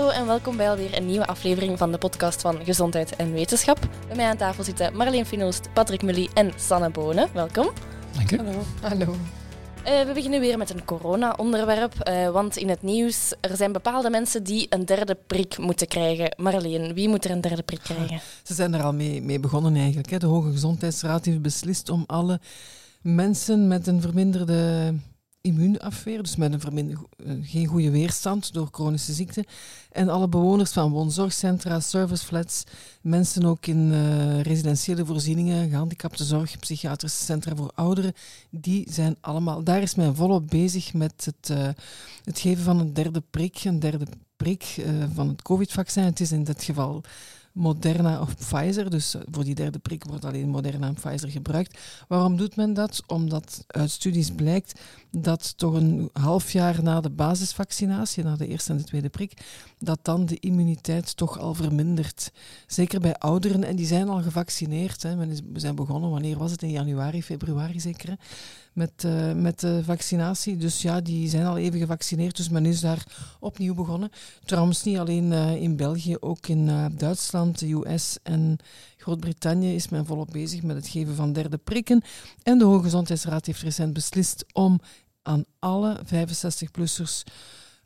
Hallo en welkom bij alweer een nieuwe aflevering van de podcast van Gezondheid en Wetenschap. Bij mij aan tafel zitten Marleen Finoost, Patrick Mully en Sanne Bonen. Welkom. Dank u. Hallo. Hallo. Uh, we beginnen weer met een corona-onderwerp, uh, want in het nieuws er zijn bepaalde mensen die een derde prik moeten krijgen. Marleen, wie moet er een derde prik krijgen? Ze zijn er al mee, mee begonnen eigenlijk. Hè. De Hoge Gezondheidsraad heeft beslist om alle mensen met een verminderde immuunafweer, dus met een verminder, eh, geen goede weerstand door chronische ziekten. En alle bewoners van woonzorgcentra, serviceflats, mensen ook in uh, residentiële voorzieningen, gehandicaptenzorg, psychiatrische centra voor ouderen, die zijn allemaal, daar is men volop bezig met het, uh, het geven van een derde prik, een derde prik van het covid-vaccin. Het is in dit geval Moderna of Pfizer. Dus eh, voor die derde prik wordt alleen Moderna en Pfizer gebruikt. Waarom doet men dat? Omdat uit studies blijkt dat toch een half jaar na de basisvaccinatie, na de eerste en de tweede prik, dat dan de immuniteit toch al vermindert. Zeker bij ouderen, en die zijn al gevaccineerd. Hè. We zijn begonnen, wanneer was het? In januari, februari zeker met, uh, met de vaccinatie. Dus ja, die zijn al even gevaccineerd, dus men is daar opnieuw begonnen. Trouwens, niet alleen uh, in België, ook in uh, Duitsland, de US en Groot-Brittannië is men volop bezig met het geven van derde prikken. En de Hoge Gezondheidsraad heeft recent beslist om aan alle 65-plussers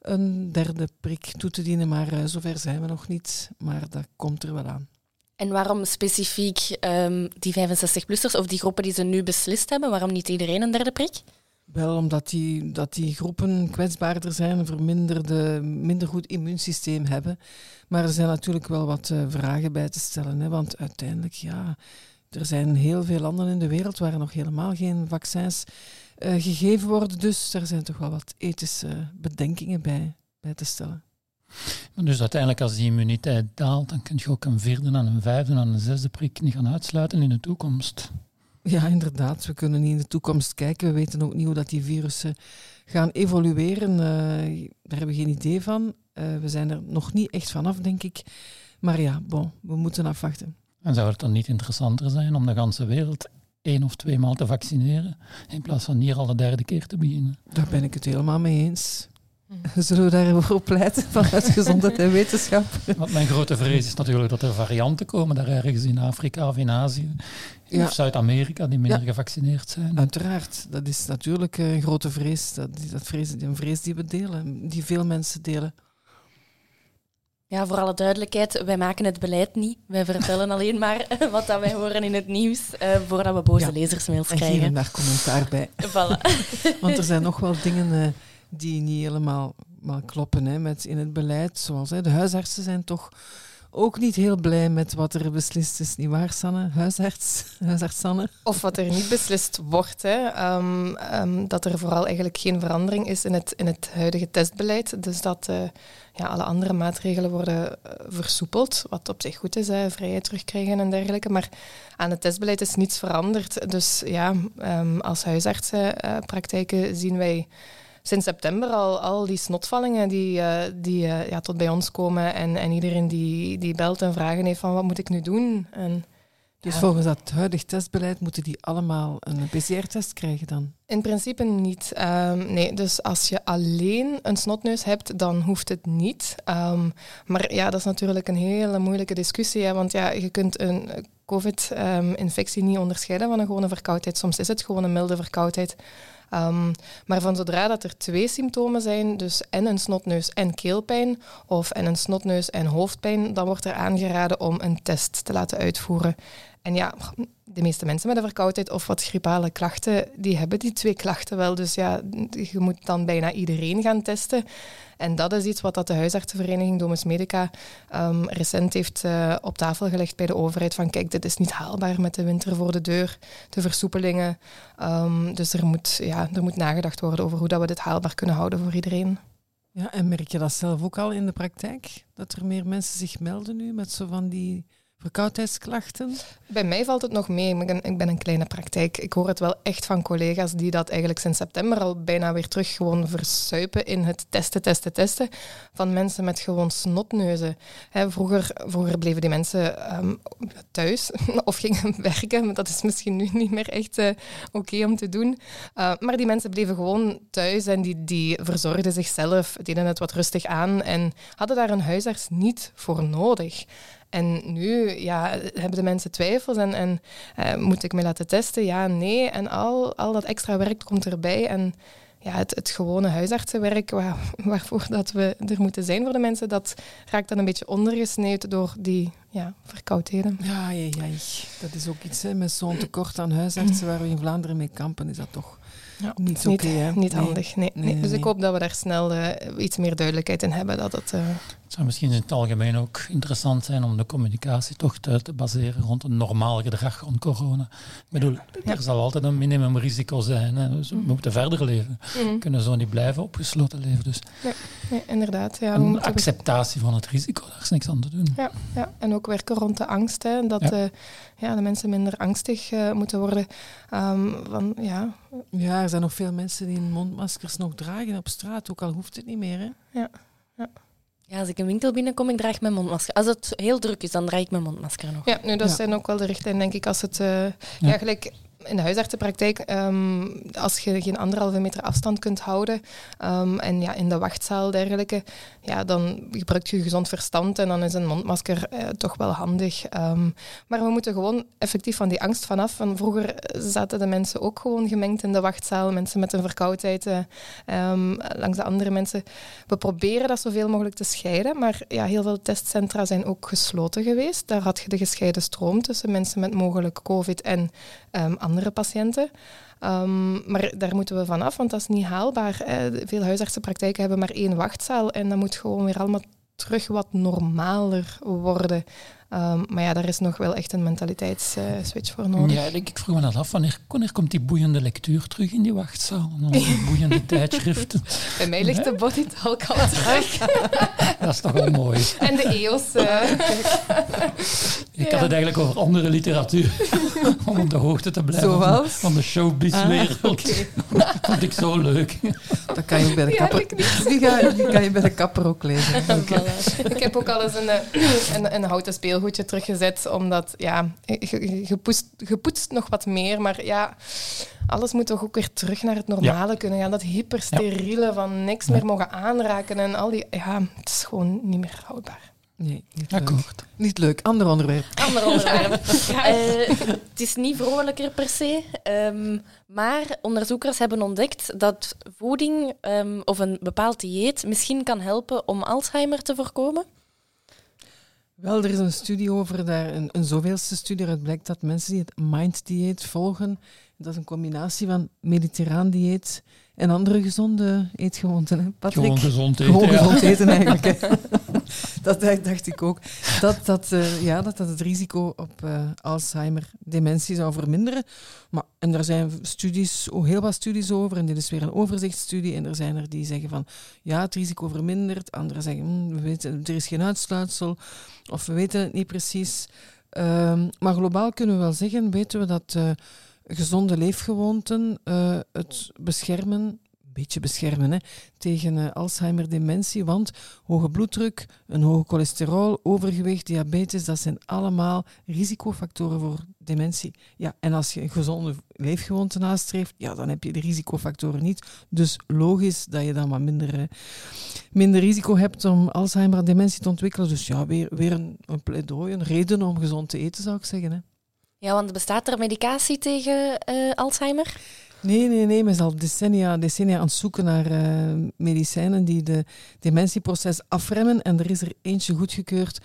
een derde prik toe te dienen. Maar zover zijn we nog niet, maar dat komt er wel aan. En waarom specifiek um, die 65-plussers of die groepen die ze nu beslist hebben, waarom niet iedereen een derde prik? Wel, omdat die, dat die groepen kwetsbaarder zijn, een verminderde, minder goed immuunsysteem hebben. Maar er zijn natuurlijk wel wat uh, vragen bij te stellen. Hè, want uiteindelijk, ja, er zijn heel veel landen in de wereld waar nog helemaal geen vaccins uh, gegeven worden. Dus er zijn toch wel wat ethische bedenkingen bij, bij te stellen. Dus uiteindelijk, als die immuniteit daalt, dan kun je ook een vierde en een vijfde en een zesde prik niet gaan uitsluiten in de toekomst. Ja, inderdaad. We kunnen niet in de toekomst kijken. We weten ook niet hoe dat die virussen gaan evolueren. Uh, daar hebben we geen idee van. Uh, we zijn er nog niet echt vanaf, denk ik. Maar ja, bon, we moeten afwachten. En zou het dan niet interessanter zijn om de ganse wereld één of twee maal te vaccineren, in plaats van hier al de derde keer te beginnen? Daar ben ik het helemaal mee eens. Zullen we daarvoor pleiten vanuit gezondheid en wetenschap? Want mijn grote vrees is natuurlijk dat er varianten komen daar ergens in Afrika of in Azië ja. of Zuid-Amerika die minder ja. gevaccineerd zijn. Uiteraard, dat is natuurlijk een grote vrees. Dat, dat vrees, een vrees die we delen, die veel mensen delen. Ja, voor alle duidelijkheid, wij maken het beleid niet. Wij vertellen alleen maar wat dat wij horen in het nieuws, uh, voordat we boze ja. lezersmails krijgen. En daar commentaar bij. Voilà. Want er zijn nog wel dingen... Uh, die niet helemaal maar kloppen hè, met in het beleid. Zoals hè, de huisartsen zijn toch ook niet heel blij met wat er beslist is, niet waar, Sanne? Huisarts, huisarts Sanne? Of wat er niet beslist wordt. Hè. Um, um, dat er vooral eigenlijk geen verandering is in het, in het huidige testbeleid. Dus dat uh, ja, alle andere maatregelen worden uh, versoepeld, wat op zich goed is, hè, vrijheid terugkrijgen en dergelijke. Maar aan het testbeleid is niets veranderd. Dus ja, um, als huisartsenpraktijken uh, zien wij sinds september al, al die snotvallingen die, uh, die uh, ja, tot bij ons komen. En, en iedereen die, die belt en vragen heeft van wat moet ik nu doen? En, dus ja. volgens dat huidig testbeleid moeten die allemaal een PCR-test krijgen dan? In principe niet. Um, nee, dus als je alleen een snotneus hebt, dan hoeft het niet. Um, maar ja, dat is natuurlijk een hele moeilijke discussie. Hè, want ja, je kunt een COVID-infectie um, niet onderscheiden van een gewone verkoudheid. Soms is het gewoon een milde verkoudheid. Um, maar van zodra dat er twee symptomen zijn, dus en een snotneus en keelpijn, of en een snotneus en hoofdpijn, dan wordt er aangeraden om een test te laten uitvoeren. En ja, de meeste mensen met een verkoudheid of wat griepale klachten, die hebben die twee klachten wel. Dus ja, je moet dan bijna iedereen gaan testen. En dat is iets wat dat de huisartsenvereniging Domus Medica um, recent heeft uh, op tafel gelegd bij de overheid. Van kijk, dit is niet haalbaar met de winter voor de deur, de versoepelingen. Um, dus er moet, ja, er moet nagedacht worden over hoe dat we dit haalbaar kunnen houden voor iedereen. Ja, en merk je dat zelf ook al in de praktijk? Dat er meer mensen zich melden nu met zo van die verkoudheidsklachten? Bij mij valt het nog mee. Ik ben, een kleine praktijk. Ik hoor het wel echt van collega's die dat eigenlijk sinds september al bijna weer terug gewoon versuipen in het testen, testen, testen van mensen met gewoon snotneuzen. vroeger, vroeger bleven die mensen ehm, thuis of gingen werken, maar dat is misschien nu niet meer echt uh, oké om te doen. Uh, maar die mensen bleven gewoon thuis en die, die verzorgden zichzelf, deden het wat rustig aan en hadden daar een huisarts niet voor nodig. En nu ja, hebben de mensen twijfels en, en uh, moet ik me laten testen? Ja, nee. En al, al dat extra werk komt erbij. En ja, het, het gewone huisartsenwerk waar, waarvoor dat we er moeten zijn voor de mensen, dat raakt dan een beetje ondergesneeuwd door die ja, verkoudheden. Ja, ja, ja, dat is ook iets hè, met zo'n tekort aan huisartsen waar we in Vlaanderen mee kampen, is dat toch ja, niet oké. niet, niet handig, nee. nee, Dus ik hoop dat we daar snel uh, iets meer duidelijkheid in hebben. Dat het, uh... het zou misschien in het algemeen ook interessant zijn om de communicatie toch te, te baseren rond een normaal gedrag rond corona. Ik bedoel, er zal altijd een minimumrisico zijn. Hè. Dus we mm. moeten verder leven. Mm. We kunnen zo niet blijven opgesloten leven. Dus nee, inderdaad. Ja, een acceptatie van het risico, daar is niks aan te doen. Ja, ja. en ook werken rond de angst. Hè. Dat ja. Uh, ja, de mensen minder angstig moeten worden. Um, van, ja, ja, er zijn nog veel mensen die mondmaskers nog dragen op straat, ook al hoeft het niet meer. Hè? Ja. ja. Ja, als ik een winkel binnenkom, ik draag mijn mondmasker. Als het heel druk is, dan draag ik mijn mondmasker nog. Ja, nu, dat zijn ook wel de richtlijnen, denk ik. Als het, uh, ja. gelijk in de huisartsenpraktijk, um, als je geen anderhalve meter afstand kunt houden um, en ja, in de wachtzaal dergelijke, ja, dan gebruik je gezond verstand en dan is een mondmasker eh, toch wel handig. Um, maar we moeten gewoon effectief van die angst vanaf. Van vroeger zaten de mensen ook gewoon gemengd in de wachtzaal, mensen met een verkoudheid uh, langs de andere mensen. We proberen dat zoveel mogelijk te scheiden, maar ja, heel veel testcentra zijn ook gesloten geweest. Daar had je de gescheiden stroom tussen mensen met mogelijk COVID en andere andere patiënten. Um, maar daar moeten we vanaf, want dat is niet haalbaar. Veel huisartsenpraktijken hebben maar één wachtzaal en dat moet gewoon weer allemaal terug wat normaler worden. Um, maar ja, daar is nog wel echt een mentaliteitsswitch uh, voor nodig. Ja, ik, ik vroeg me dat af. Wanneer, wanneer komt die boeiende lectuur terug in die wachtzaal? Die boeiende tijdschriften. Bij mij ligt de body talk al terug. dat is toch wel mooi. En de EOS. Uh, ik had het eigenlijk over andere literatuur. om op de hoogte te blijven Zoals? van de showbizwereld. Ah, okay. vond ik zo leuk. Dat kan je bij de kapper, die, ga, die kan je bij de kapper ook lezen. Ik heb ook al eens een, eh, een, een houten speelgoed speelgoedje teruggezet, omdat ja, gepoetst, gepoetst nog wat meer, maar ja, alles moet toch ook weer terug naar het normale kunnen gaan. Dat hypersteriele van niks meer mogen aanraken en al die, ja, het is gewoon niet meer houdbaar. Nee, niet leuk. Niet leuk. Ander onderwerp. Ander onderwerp. Uh, het is niet vrolijker per se, um, maar onderzoekers hebben ontdekt dat voeding um, of een bepaald dieet misschien kan helpen om Alzheimer te voorkomen. Wel, er is een studie over, daar, een, een zoveelste studie Het blijkt dat mensen die het mind-dieet volgen, dat is een combinatie van mediterraan dieet en andere gezonde eetgewoonten. Hè, Patrick? Gewoon gezond eten. Gewoon gezond eten eigenlijk. dat dacht ik ook. Dat dat, uh, ja, dat, dat het risico op uh, Alzheimer, dementie zou verminderen. Maar, en er zijn studies, oh, heel wat studies over. En dit is weer een overzichtsstudie. En er zijn er die zeggen van ja, het risico vermindert. Anderen zeggen hm, we weten, er is geen uitsluitsel. Of we weten het niet precies. Um, maar globaal kunnen we wel zeggen, weten we dat. Uh, gezonde leefgewoonten het beschermen, beetje beschermen, hè, tegen uh, Alzheimer, dementie. Want hoge bloeddruk, een hoge cholesterol, overgewicht, diabetes, dat zijn allemaal risicofactoren voor dementie. Ja, en als je een gezonde leefgewoonte nastreeft, ja, dan heb je de risicofactoren niet. Dus logisch dat je dan wat minder, uh, minder risico hebt om Alzheimer en dementie te ontwikkelen. Dus ja, weer, weer een, een pleidooi, een reden om gezond te eten, zou ik zeggen. Hè. Ja, want bestaat er medicatie tegen uh, Alzheimer? Nee, nee, nee. Men is al decennia, decennia aan het zoeken naar uh, medicijnen die de dementieproces afremmen. En er is er eentje goedgekeurd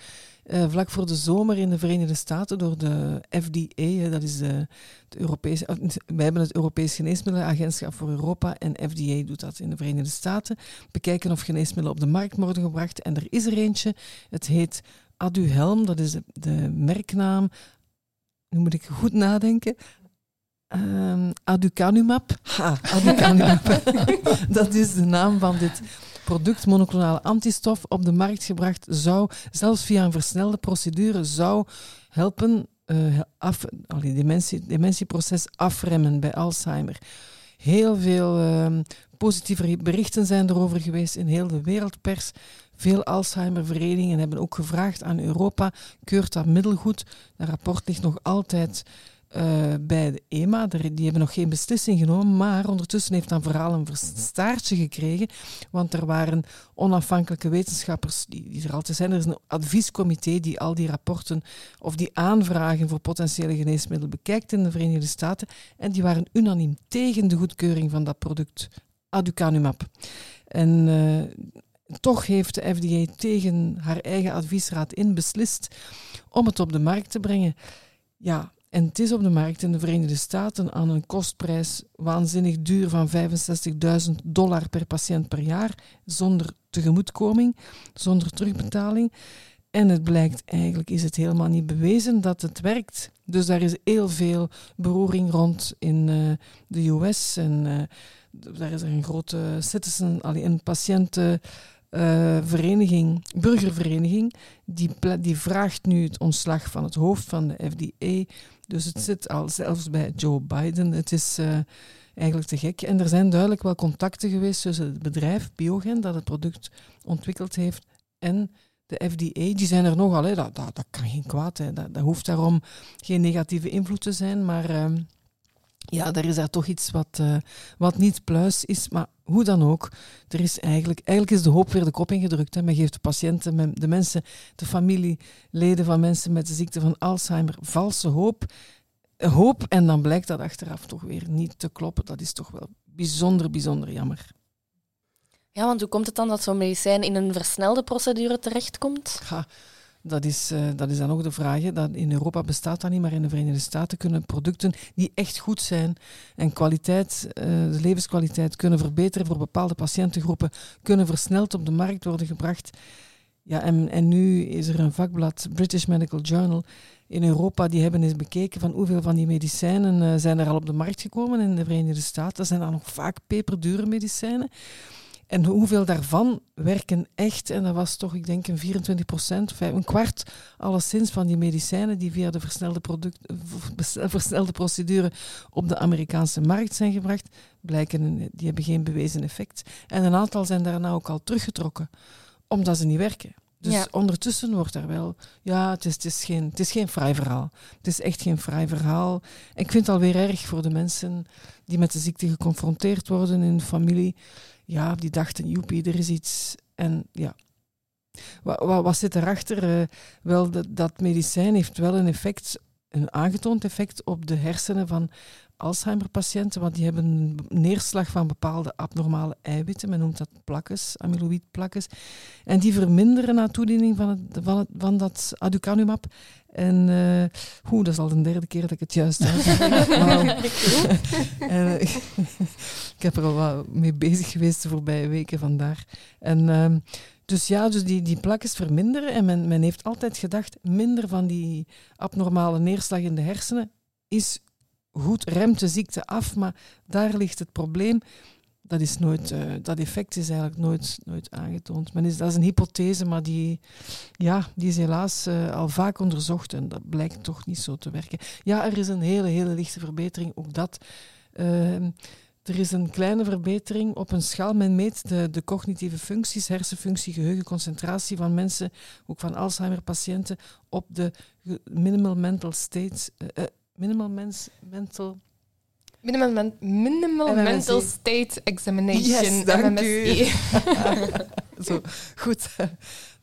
uh, vlak voor de zomer in de Verenigde Staten door de FDA. dat is de, Europese... wij hebben het Europees Geneesmiddelenagentschap voor Europa en FDA doet dat in de Verenigde Staten. Bekijken of geneesmiddelen op de markt worden gebracht. En er is er eentje. Het heet Aduhelm, dat is de merknaam nu moet ik goed nadenken. Um, aducanumab. Ha, aducanumab. dat is de naam van dit product, monoclonale antistof, op de markt gebracht zou, zelfs via een versnelde procedure, zou helpen uh, af, allee, dementie, dementieproces afremmen bij Alzheimer. Heel veel uh, positieve berichten zijn erover geweest in heel de wereldpers. Veel Alzheimer-verenigingen hebben ook gevraagd aan Europa, keurt dat middel goed? Dat rapport ligt nog altijd uh, bij de EMA. Die hebben nog geen beslissing genomen, maar ondertussen heeft dat verhaal een verstaartje gekregen. Want er waren onafhankelijke wetenschappers die, die er altijd zijn. Er is een adviescomité die al die rapporten of die aanvragen voor potentiële geneesmiddelen bekijkt in de Verenigde Staten. En die waren unaniem tegen de goedkeuring van dat product aducanumab. En uh, toch heeft de FDA tegen haar eigen adviesraad in beslist om het op de markt te brengen. Ja, en het is op de markt in de Verenigde Staten aan een kostprijs waanzinnig duur van 65.000 dollar per patiënt per jaar, zonder tegemoetkoming, zonder terugbetaling. En het blijkt eigenlijk, is het helemaal niet bewezen dat het werkt. Dus daar is heel veel beroering rond in uh, de US. En uh, daar is er een grote citizen, allee, een patiënten vereniging, burgervereniging, die, die vraagt nu het ontslag van het hoofd van de FDA. Dus het zit al zelfs bij Joe Biden. Het is uh, eigenlijk te gek. En er zijn duidelijk wel contacten geweest tussen het bedrijf Biogen, dat het product ontwikkeld heeft, en de FDA. Die zijn er nogal, hè. Dat, dat, dat kan geen kwaad. Hè. Dat, dat hoeft daarom geen negatieve invloed te zijn, maar... Uh, ja, er is daar toch iets wat, uh, wat niet pluis is. Maar hoe dan ook, er is eigenlijk, eigenlijk is de hoop weer de kop ingedrukt. Hè. Men geeft de patiënten, de mensen, de familieleden van mensen met de ziekte van Alzheimer valse hoop. Hoop en dan blijkt dat achteraf toch weer niet te kloppen. Dat is toch wel bijzonder, bijzonder jammer. Ja, want hoe komt het dan dat zo'n medicijn in een versnelde procedure terechtkomt? Ja, dat is, uh, dat is dan ook de vraag. Dat in Europa bestaat dat niet, maar in de Verenigde Staten kunnen producten die echt goed zijn en kwaliteit, uh, de levenskwaliteit kunnen verbeteren voor bepaalde patiëntengroepen, kunnen versneld op de markt worden gebracht. Ja, en, en nu is er een vakblad, British Medical Journal, in Europa, die hebben eens bekeken van hoeveel van die medicijnen uh, zijn er al op de markt gekomen in de Verenigde Staten. Dat zijn dan nog vaak peperdure medicijnen. En hoeveel daarvan werken echt? En dat was toch, ik denk, een 24 procent, een kwart alleszins van die medicijnen die via de versnelde, product, versnelde procedure op de Amerikaanse markt zijn gebracht, blijken, die hebben geen bewezen effect. En een aantal zijn daarna ook al teruggetrokken, omdat ze niet werken. Dus ondertussen wordt er wel, ja, het is, het, is geen, het is geen vrij verhaal. Het is echt geen vrij verhaal. En ik vind het alweer erg voor de mensen die met de ziekte geconfronteerd worden in de familie ja, die dachten, joepie, er is iets. En ja, wat, wat, wat zit erachter? Uh, wel, dat, dat medicijn heeft wel een effect, een aangetoond effect op de hersenen van Alzheimer-patiënten, want die hebben een neerslag van bepaalde abnormale eiwitten. Men noemt dat plakkes, amyloïdplakkes. En die verminderen na toediening van, het, van, het, van dat aducanumab. En uh, hoe, dat is al de derde keer dat ik het juist heb. en, uh, ik heb er al wat mee bezig geweest de voorbije weken vandaar. En uh, dus ja, dus die, die plakjes verminderen. En men, men heeft altijd gedacht, minder van die abnormale neerslag in de hersenen is goed, remt de ziekte af. Maar daar ligt het probleem. Dat, is nooit, uh, dat effect is eigenlijk nooit, nooit aangetoond. Men is, dat is een hypothese, maar die, ja, die is helaas uh, al vaak onderzocht en dat blijkt toch niet zo te werken. Ja, er is een hele, hele lichte verbetering, ook dat. Uh, er is een kleine verbetering op een schaal. Men meet de, de cognitieve functies, hersenfunctie, geheugen, concentratie van mensen, ook van Alzheimer-patiënten, op de minimal mental state, uh, minimal mens, mental Minimal, men, minimal mental state examination. Yes, dank u. zo, goed.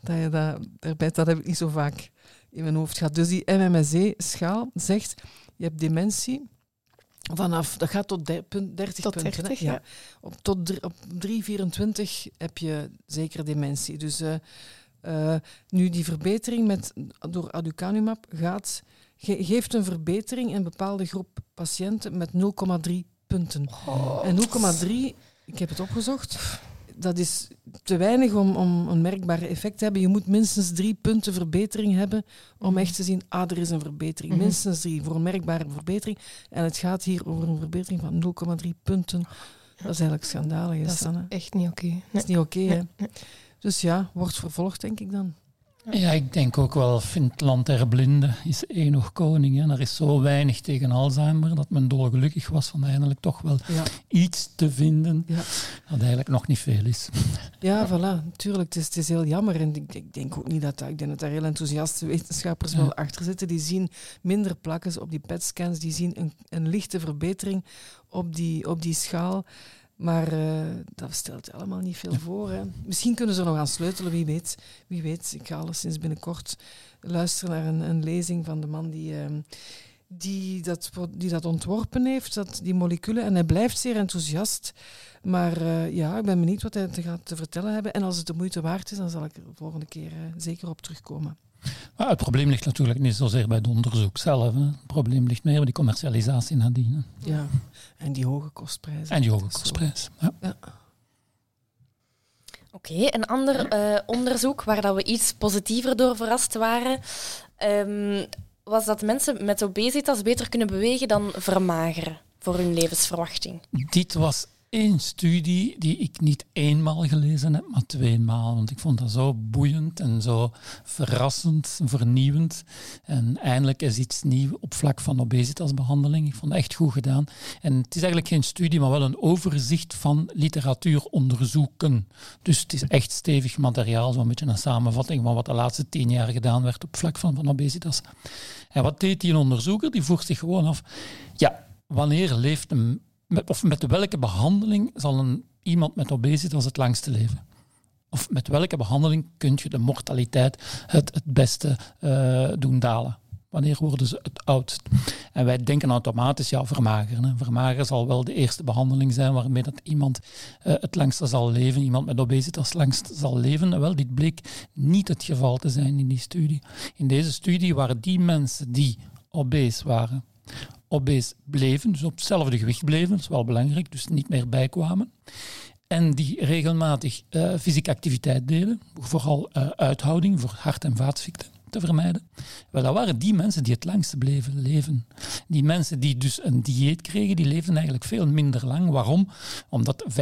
Dat je dat, dat heb ik niet zo vaak in mijn hoofd gehad. Dus die MMSE-schaal zegt, je hebt dementie, Vanaf, dat gaat tot 30 tot punten. 30, ja. Op, tot op 3,24 heb je zeker dementie. Dus uh, uh, nu die verbetering met, door aducanumab gaat, ge, geeft een verbetering in een bepaalde groep patiënten met 0,3 punten. Oh. En 0,3, ik heb het opgezocht, dat is te weinig om, om een merkbaar effect te hebben. Je moet minstens drie punten verbetering hebben om mhm. echt te zien, ah, er is een verbetering. Mhm. Minstens drie voor een merkbare verbetering. En het gaat hier over een verbetering van 0,3 punten. Dat is eigenlijk schandalig, Dat is echt niet oké. Nee. Dat is niet oké? Nee. Dus ja, wordt vervolgd, denk ik dan. Ja, ik denk ook wel, vindt land der blinden is één nog koning. Hè. Er is zo weinig tegen Alzheimer dat men dolgelukkig was van eindelijk toch wel Ja, iets te vinden Ja. dat eigenlijk nog niet veel is. ja voilà, natuurlijk. Het is, het is heel jammer. En ik, ik denk ook niet dat, ik denk dat daar heel enthousiaste wetenschappers Ja. wel achter zitten. Die zien minder plakken op die PET-scans. Die zien een, een lichte verbetering op die, op die schaal. Maar eh, dat stelt allemaal niet veel voor. Hè. Misschien kunnen ze er nog aan sleutelen, wie weet. Wie weet. Ik ga alleszins binnenkort luisteren naar een, een lezing van de man die, ehm, die, dat, die dat ontworpen heeft, dat, die moleculen. En hij blijft zeer enthousiast. Maar eh, ja, ik ben benieuwd wat hij te gaat te vertellen hebben. En als het de moeite waard is, dan zal ik er de volgende keer eh, zeker op terugkomen. Maar het probleem ligt natuurlijk niet zozeer bij het onderzoek zelf. Hè. Het probleem ligt meer bij die commercialisatie nadien. hè. Ja. En die hoge kostprijzen. En die hoge kostprijs. Ja. Oké, een ander eh, onderzoek waar dat we iets positiever door verrast waren, ehm, was dat mensen met obesitas beter kunnen bewegen dan vermageren voor hun levensverwachting. Dit was één studie die ik niet eenmaal gelezen heb, maar tweemaal. Want ik vond dat zo boeiend en zo verrassend, vernieuwend. En eindelijk is iets nieuw op vlak van obesitasbehandeling. Ik vond het echt goed gedaan. En het is eigenlijk geen studie, maar wel een overzicht van literatuuronderzoeken. Dus het is echt stevig materiaal, zo'n beetje een samenvatting van wat de laatste tien jaar gedaan werd op vlak van, van obesitas. En wat deed die onderzoeker? Die vroeg zich gewoon af, ja, wanneer leeft een met, of met welke behandeling zal een, iemand met obesitas het langste leven? Of met welke behandeling kun je de mortaliteit het, het beste eh, doen dalen? Wanneer worden ze het oudst? En wij denken automatisch, ja, vermageren. Vermageren zal wel de eerste behandeling zijn waarmee dat iemand eh, het langste zal leven, iemand met obesitas langst zal leven. En wel, dit bleek niet het geval te zijn in die studie. In deze studie waren die mensen die obese waren, obese bleven, dus op hetzelfde gewicht bleven, dat is wel belangrijk, dus niet meer bijkwamen. En die regelmatig eh, fysieke activiteit deden, vooral eh, uithouding voor hart- en vaatziekten te vermijden. Wel, dat waren die mensen die het langste bleven leven. Die mensen die dus een dieet kregen, die leefden eigenlijk veel minder lang. Waarom? Omdat 85%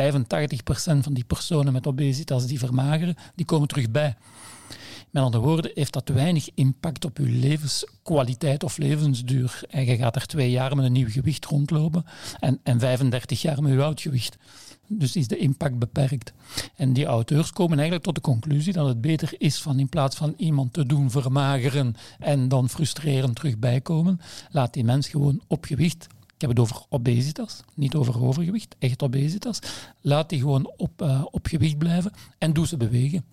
van die personen met obesitas die vermageren, die komen terug bij. Met andere woorden, heeft dat weinig impact op uw levenskwaliteit of levensduur. En je gaat er twee jaar met een nieuw gewicht rondlopen en, en 35 jaar met uw oud gewicht. Dus is de impact beperkt. En die auteurs komen eigenlijk tot de conclusie dat het beter is van in plaats van iemand te doen vermageren en dan frustrerend terug bijkomen, laat die mens gewoon op gewicht. Ik heb het over obesitas, niet over overgewicht, echt obesitas. Laat die gewoon op, eh, op gewicht blijven en doe ze bewegen.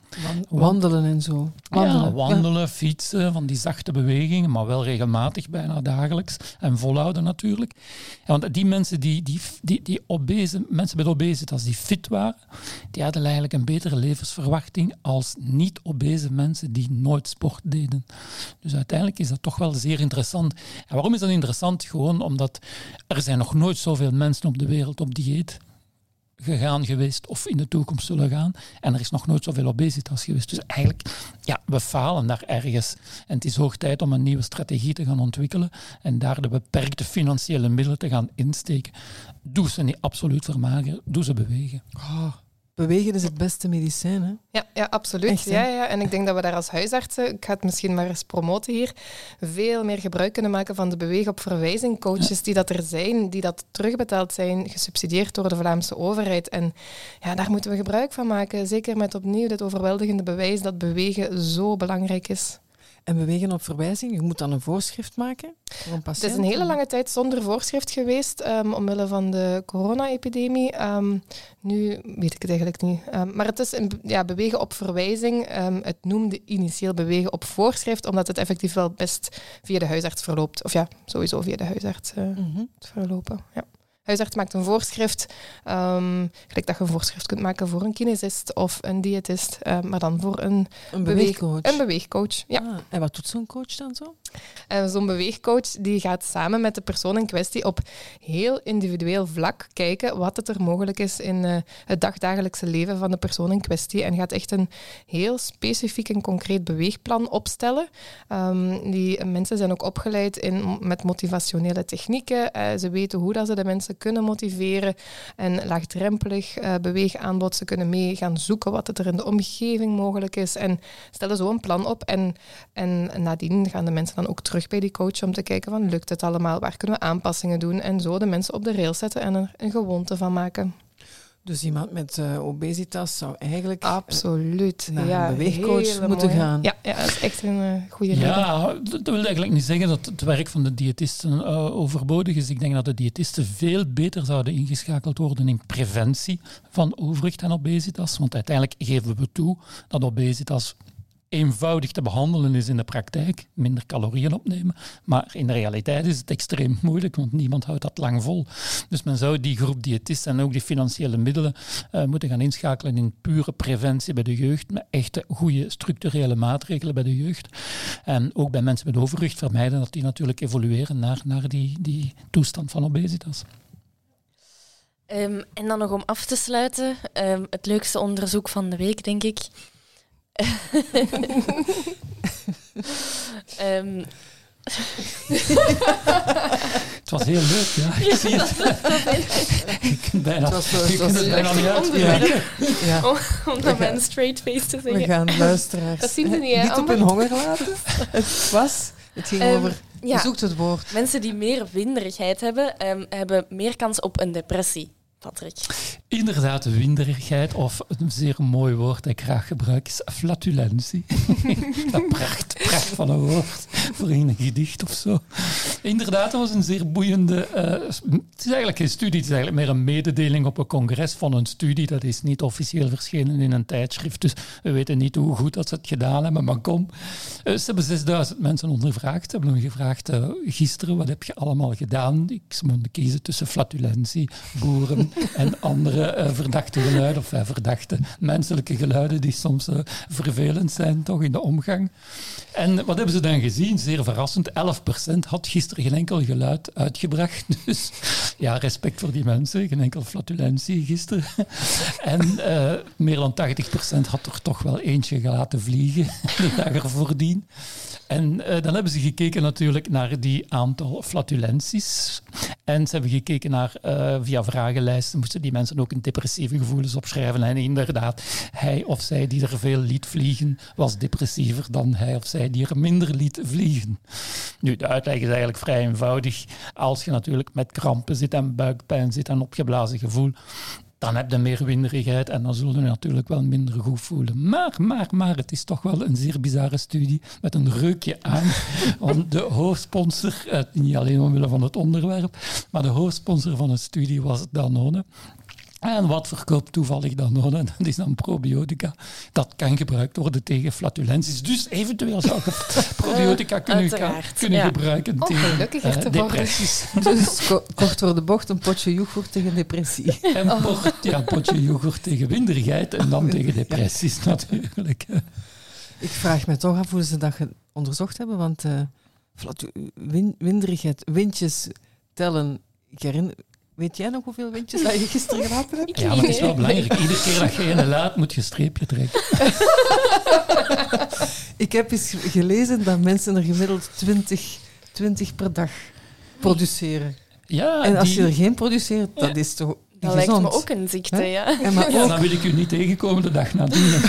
Wan- Wandelen en zo. Wandelen. Ja, wandelen, fietsen, van die zachte bewegingen, maar wel regelmatig, bijna dagelijks. En volhouden natuurlijk. En want die mensen, die, die, die, die obese, mensen met obesitas die fit waren, die hadden eigenlijk een betere levensverwachting als niet-obese mensen die nooit sport deden. Dus uiteindelijk is dat toch wel zeer interessant. En waarom is dat interessant? Gewoon omdat er zijn nog nooit zoveel mensen op de wereld op dieet gegaan geweest of in de toekomst zullen gaan. En er is nog nooit zoveel obesitas geweest. Dus eigenlijk, ja, we falen daar ergens. En het is hoog tijd om een nieuwe strategie te gaan ontwikkelen en daar de beperkte financiële middelen te gaan insteken. Doe ze niet absoluut vermageren, doe ze bewegen. Oh, bewegen is het beste medicijn, hè? Ja, ja absoluut. Echt, ja, ja. En ik denk dat we daar als huisartsen, ik ga het misschien maar eens promoten hier, veel meer gebruik kunnen maken van de beweeg op verwijzing coaches die dat er zijn, die dat terugbetaald zijn, gesubsidieerd door de Vlaamse overheid. En ja, daar moeten we gebruik van maken. Zeker met opnieuw dit overweldigende bewijs dat bewegen zo belangrijk is. En bewegen op verwijzing, je moet dan een voorschrift maken voor een Het patiënt. is een hele lange tijd zonder voorschrift geweest, ehm, omwille van de corona-epidemie. Ehm, nu weet ik het eigenlijk niet. Ehm, maar het is een, ja, bewegen op verwijzing. Het noemde initieel bewegen op voorschrift, omdat het effectief wel best via de huisarts verloopt. Of ja, sowieso via de huisarts eh, Mhm. verlopen. Ja. Huisarts maakt een voorschrift, ehm gelijk dat je een voorschrift kunt maken voor een kinesist of een diëtist, ehm, maar dan voor een, Een beweeg- beweegcoach. een beweegcoach. Ja. Ah, en wat doet zo'n coach dan zo? En zo'n beweegcoach die gaat samen met de persoon in kwestie op heel individueel vlak kijken wat het er mogelijk is in eh, het dagdagelijkse leven van de persoon in kwestie. En gaat echt een heel specifiek en concreet beweegplan opstellen. Ehm, die mensen zijn ook opgeleid in, met motivationele technieken. Eh, ze weten hoe dat ze de mensen mensen kunnen motiveren en laagdrempelig uh, beweegaanbod. Ze kunnen mee gaan zoeken wat er in de omgeving mogelijk is en stellen zo een plan op. En, en nadien gaan de mensen dan ook terug bij die coach om te kijken van lukt het allemaal, waar kunnen we aanpassingen doen en zo de mensen op de rail zetten en er een gewoonte van maken. Dus iemand met uh, obesitas zou eigenlijk Absoluut. naar ja, een beweegcoach moeten gaan. Ja, ja, dat is echt een uh, goede reden. Ja, dat wil eigenlijk niet zeggen dat het werk van de diëtisten uh, overbodig is. Ik denk dat de diëtisten veel beter zouden ingeschakeld worden in preventie van overgewicht en obesitas. Want uiteindelijk geven we toe dat obesitas eenvoudig te behandelen is in de praktijk, minder calorieën opnemen. Maar in de realiteit is het extreem moeilijk, want niemand houdt dat lang vol. Dus men zou die groep diëtisten en ook die financiële middelen uh, moeten gaan inschakelen in pure preventie bij de jeugd, met echte goede structurele maatregelen bij de jeugd. En ook bij mensen met overgewicht vermijden dat die natuurlijk evolueren naar, naar die, die toestand van obesitas. Um, en dan nog om af te sluiten, um, het leukste onderzoek van de week, denk ik um. het was heel leuk, ja. Ik zie het. ik kan bijna, het was, het was, het bijna niet. Ja. Om, om dat met een straight face te zeggen. We gaan luisteraars dat zien ze niet, hè, niet op hun honger laten. Het was... Het ging um, over... Ja. Zoekt het woord. Mensen die meer winderigheid hebben, um, hebben meer kans op een depressie. Patrick. Inderdaad, winderigheid, of een zeer mooi woord dat ik graag gebruik, is flatulentie. dat pracht, pracht van een woord voor een gedicht of zo. Inderdaad, dat was een zeer boeiende... Uh, het is eigenlijk geen studie, het is eigenlijk meer een mededeling op een congres van een studie. Dat is niet officieel verschenen in een tijdschrift, dus we weten niet hoe goed dat ze het gedaan hebben, maar kom. Uh, ze hebben 6000 mensen ondervraagd. Ze hebben hem gevraagd, uh, gisteren, wat heb je allemaal gedaan? Ik moest kiezen tussen flatulentie, boeren en andere uh, verdachte geluiden, of uh, verdachte menselijke geluiden die soms uh, vervelend zijn toch in de omgang. En wat hebben ze dan gezien? Zeer verrassend, 11% had gisteren geen enkel geluid uitgebracht. Dus ja, respect voor die mensen, geen enkel flatulentie gisteren. En meer dan 80% had er toch wel eentje gelaten vliegen de dag ervoor voordien. En dan hebben ze gekeken natuurlijk naar die aantal flatulenties. En ze hebben gekeken naar, uh, via vragenlijsten, moesten die mensen ook een depressieve gevoelens opschrijven. En inderdaad, hij of zij die er veel liet vliegen, was depressiever dan hij of zij die er minder liet vliegen. Nu, de uitleg is eigenlijk vrij eenvoudig. Als je natuurlijk met krampen zit en buikpijn zit en opgeblazen gevoel, dan heb je meer winderigheid en dan zullen je natuurlijk wel minder goed voelen. Maar, maar, maar, het is toch wel een zeer bizarre studie met een reukje aan. Want de hoofdsponsor, eh, niet alleen omwille van het onderwerp, maar de hoofdsponsor van de studie was Danone. En wat verkoopt toevallig Danone? Dat is dan probiotica. Dat kan gebruikt worden tegen flatulenties. Dus eventueel zou je probiotica kunnen, kunnen gebruiken tegen uh, depressies. Dus kort voor de bocht een potje yoghurt tegen depressie. En oh. ja, een potje yoghurt tegen winderigheid en dan tegen depressies natuurlijk. Ik vraag me toch af hoe ze dat onderzocht hebben, want uh, winderigheid, windjes tellen... Ik herinner, Weet jij nog hoeveel windjes dat je gisteren gelaten hebt? Ja, maar het is wel belangrijk. Iedere keer dat je een laat, moet je een streepje trekken. ik heb eens gelezen dat mensen er gemiddeld 20, 20 per dag produceren. Ja, en als je er geen produceert, dat is toch dat lijkt me ook een ziekte, ja. En maar ja, dan wil ik u niet tegenkomen de dag nadien.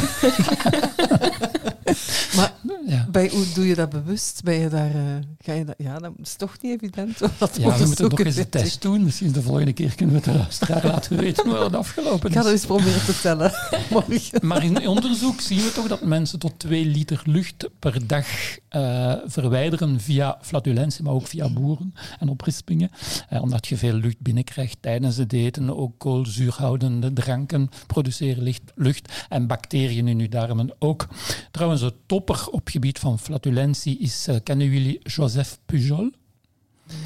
bij, hoe doe je dat bewust? Ben je daar, uh, ga je dat, ja, dat is toch niet evident. Ja, we moeten nog eens een test doen. Misschien de volgende keer kunnen we het de laten weten hoe het afgelopen is. Ik ga dat eens proberen te tellen morgen. Maar in onderzoek zien we toch dat mensen tot 2 liter lucht per dag uh, verwijderen via flatulentie, maar ook via boeren en oprispingen. Uh, omdat je veel lucht binnenkrijgt tijdens het eten. Ook koolzuurhoudende dranken produceren licht, lucht en bacteriën in uw darmen ook. Trouwens, de topper op gebied van flatulentie is, uh, kennen jullie Joseph Pujol?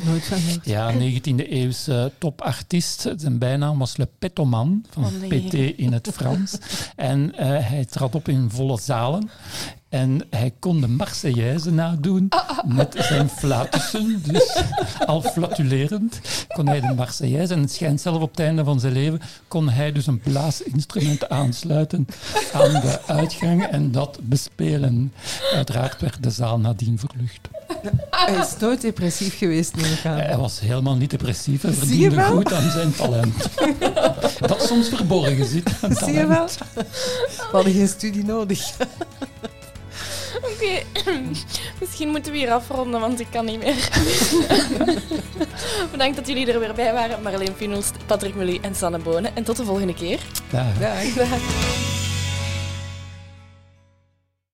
Nooit van Ja, 19e eeuwse topartiest. Zijn bijnaam was Le Petoman, van oh PT in het Frans. en uh, hij trad op in volle zalen. En hij kon de Marseillaise nadoen met zijn flatussen. Dus al flatulerend kon hij de Marseillaise. En het schijnt zelf op het einde van zijn leven kon hij dus een blaasinstrument aansluiten aan de uitgang en dat bespelen. Uiteraard werd de zaal nadien verlucht. Hij is nooit depressief geweest, neem ik aan. Hij was helemaal niet depressief je verdiende goed aan zijn talent. Dat soms verborgen zit. Zie je wel? We hadden geen studie nodig. Oké, misschien moeten we hier afronden, want ik kan niet meer. Bedankt dat jullie er weer bij waren. Marleen Finelst, Patrick Mully en Sanne Bonen. En tot de volgende keer. Dag. Dag. Dag.